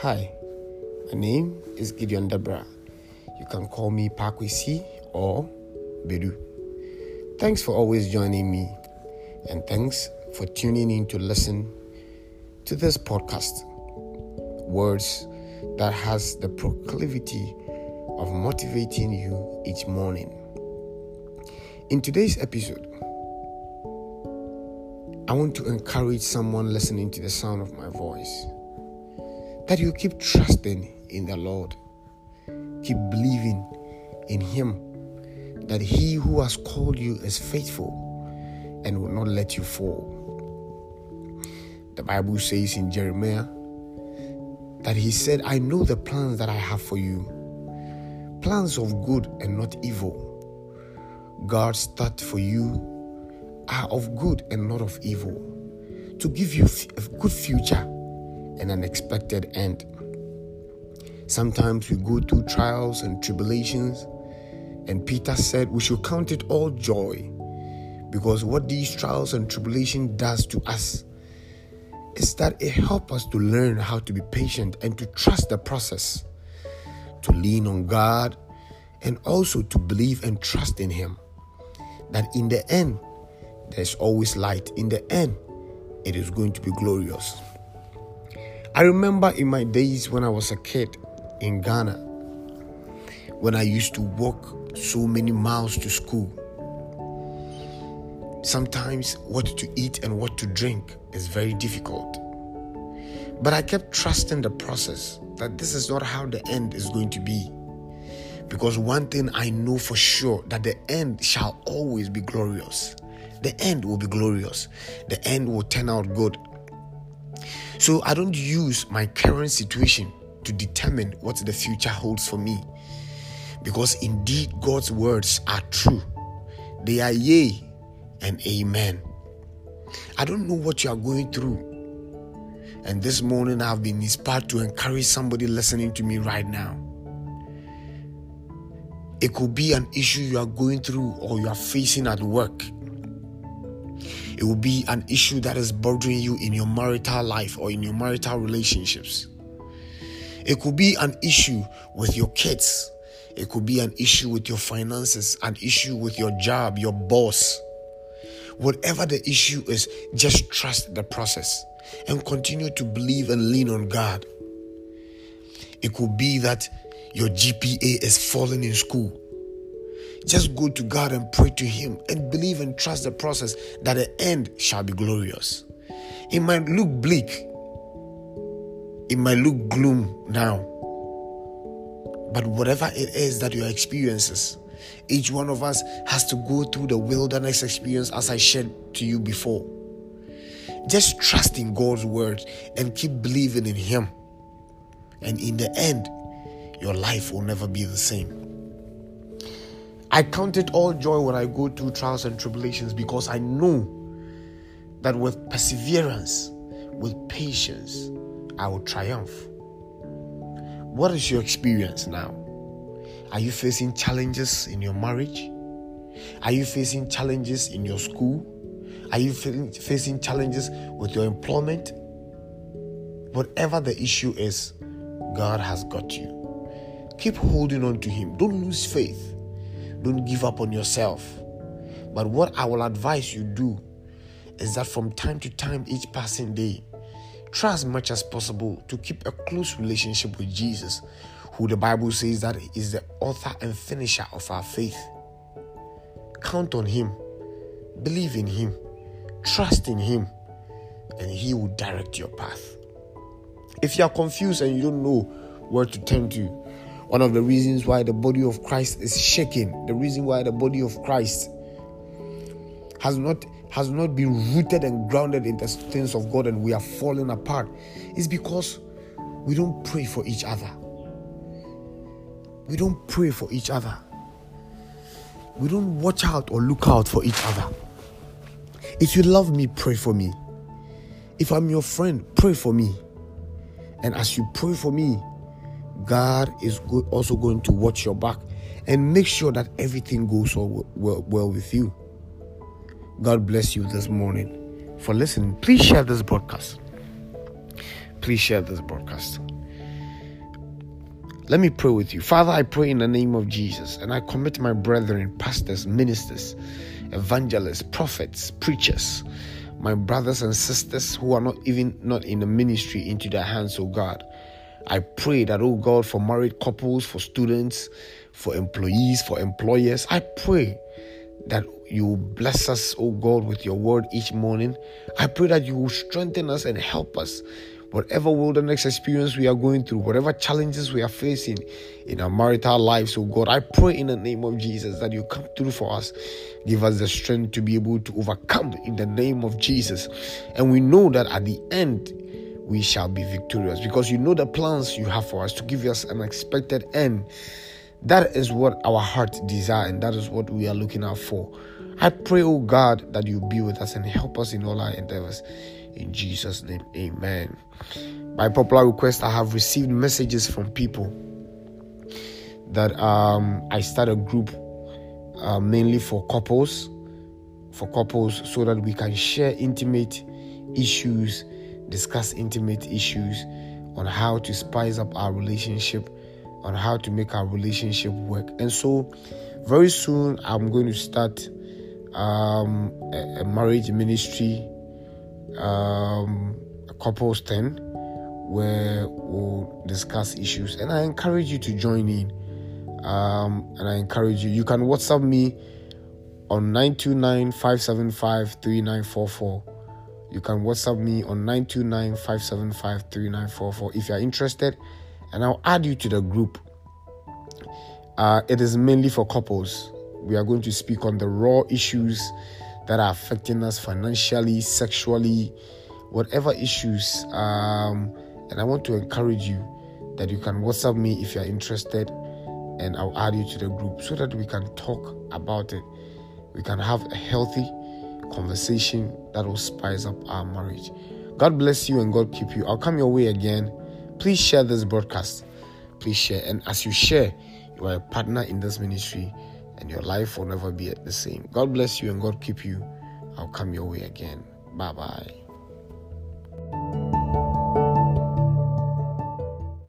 Hi, my name is Gideon Debra. You can call me Pakwisi or Bedu. Thanks for always joining me, and thanks for tuning in to listen to this podcast. Words that has the proclivity of motivating you each morning. In today's episode, I want to encourage someone listening to the sound of my voice that you keep trusting in the Lord, keep believing in Him, that He who has called you is faithful and will not let you fall. The Bible says in Jeremiah that He said, I know the plans that I have for you, plans of good and not evil. God's thought for you are of good and not of evil, to give you a good future an unexpected end. Sometimes we go through trials and tribulations, and Peter said we should count it all joy because what these trials and tribulation does to us is that it helps us to learn how to be patient and to trust the process, to lean on God, and also to believe and trust in Him. That in the end, there's always light. In the end, it is going to be glorious. I remember in my days when I was a kid in Ghana, when I used to walk so many miles to school. Sometimes what to eat and what to drink is very difficult. But I kept trusting the process that this is not how the end is going to be. Because one thing I know for sure that the end shall always be glorious. The end will be glorious. The end will turn out good. So I don't use my current situation to determine what the future holds for me. Because indeed, God's words are true. They are yea and amen. I don't know what you are going through. And this morning, I've been inspired to encourage somebody listening to me right now. It could be an issue you are going through or you are facing at work. It will be an issue that is bothering you in your marital life or in your marital relationships. It could be an issue with your kids. It could be an issue with your finances, an issue with your job, your boss. Whatever the issue is, just trust the process and continue to believe and lean on God. It could be that your GPA is falling in school just go to God and pray to Him and believe and trust the process that the end shall be glorious. It might look bleak, it might look gloom now, but whatever it is that your experiences, each one of us has to go through the wilderness experience as I shared to you before. Just trust in God's word and keep believing in Him. And in the end, your life will never be the same. I count it all joy when I go through trials and tribulations because I know that with perseverance, with patience, I will triumph. What is your experience now? Are you facing challenges in your marriage? Are you facing challenges in your school? Are you facing challenges with your employment? Whatever the issue is, God has got you. Keep holding on to Him. Don't lose faith. Don't give up on yourself. But what I will advise you do is that from time to time, each passing day, try as much as possible to keep a close relationship with Jesus, who the Bible says that is the author and finisher of our faith. Count on Him, believe in Him, trust in Him, and He will direct your path. If you are confused and you don't know where to turn to, one of the reasons why the body of Christ is shaking, the reason why the body of Christ has not has not been rooted and grounded in the things of God and we are falling apart is because we don't pray for each other. We don't pray for each other. We don't watch out or look out for each other. If you love me, pray for me. If I'm your friend, pray for me. And as you pray for me, God is also going to watch your back and make sure that everything goes well, well, well with you. God bless you this morning for listening. Please share this broadcast. Please share this broadcast. Let me pray with you. Father, I pray in the name of Jesus and I commit my brethren, pastors, ministers, evangelists, prophets, preachers, my brothers and sisters who are not even not in the ministry into their hands, oh God. I pray that, oh God, for married couples, for students, for employees, for employers, I pray that you bless us, oh God, with your word each morning. I pray that you will strengthen us and help us. Whatever wilderness experience we are going through, whatever challenges we are facing in our marital lives, oh God, I pray in the name of Jesus that you come through for us. Give us the strength to be able to overcome in the name of Jesus. And we know that at the end, we shall be victorious because you know the plans you have for us to give us an expected end. That is what our heart desire and that is what we are looking out for. I pray, oh God, that you be with us and help us in all our endeavors. In Jesus' name, amen. By popular request, I have received messages from people that um, I start a group uh, mainly for couples, for couples, so that we can share intimate issues discuss intimate issues, on how to spice up our relationship, on how to make our relationship work. And so, very soon, I'm going to start um, a, a, marriage ministry, um, a couples tent, where we'll discuss issues. And I encourage you to join in. Um, and I encourage you, you can WhatsApp me on 929 575 3944 you can WhatsApp me on 929-575-3944 if you are interested, and I'll add you to the group. Uh, it is mainly for couples. We are going to speak on the raw issues that are affecting us financially, sexually, whatever issues. Um, and I want to encourage you that you can WhatsApp me if you are interested, and I'll add you to the group so that we can talk about it. We can have a healthy conversation that will spice up our marriage. God bless you and God keep you. I'll come your way again. Please share this broadcast. Please share. And as you share, you are a partner in this ministry and your life will never be the same. God bless you and God keep you. I'll come your way again. Bye bye.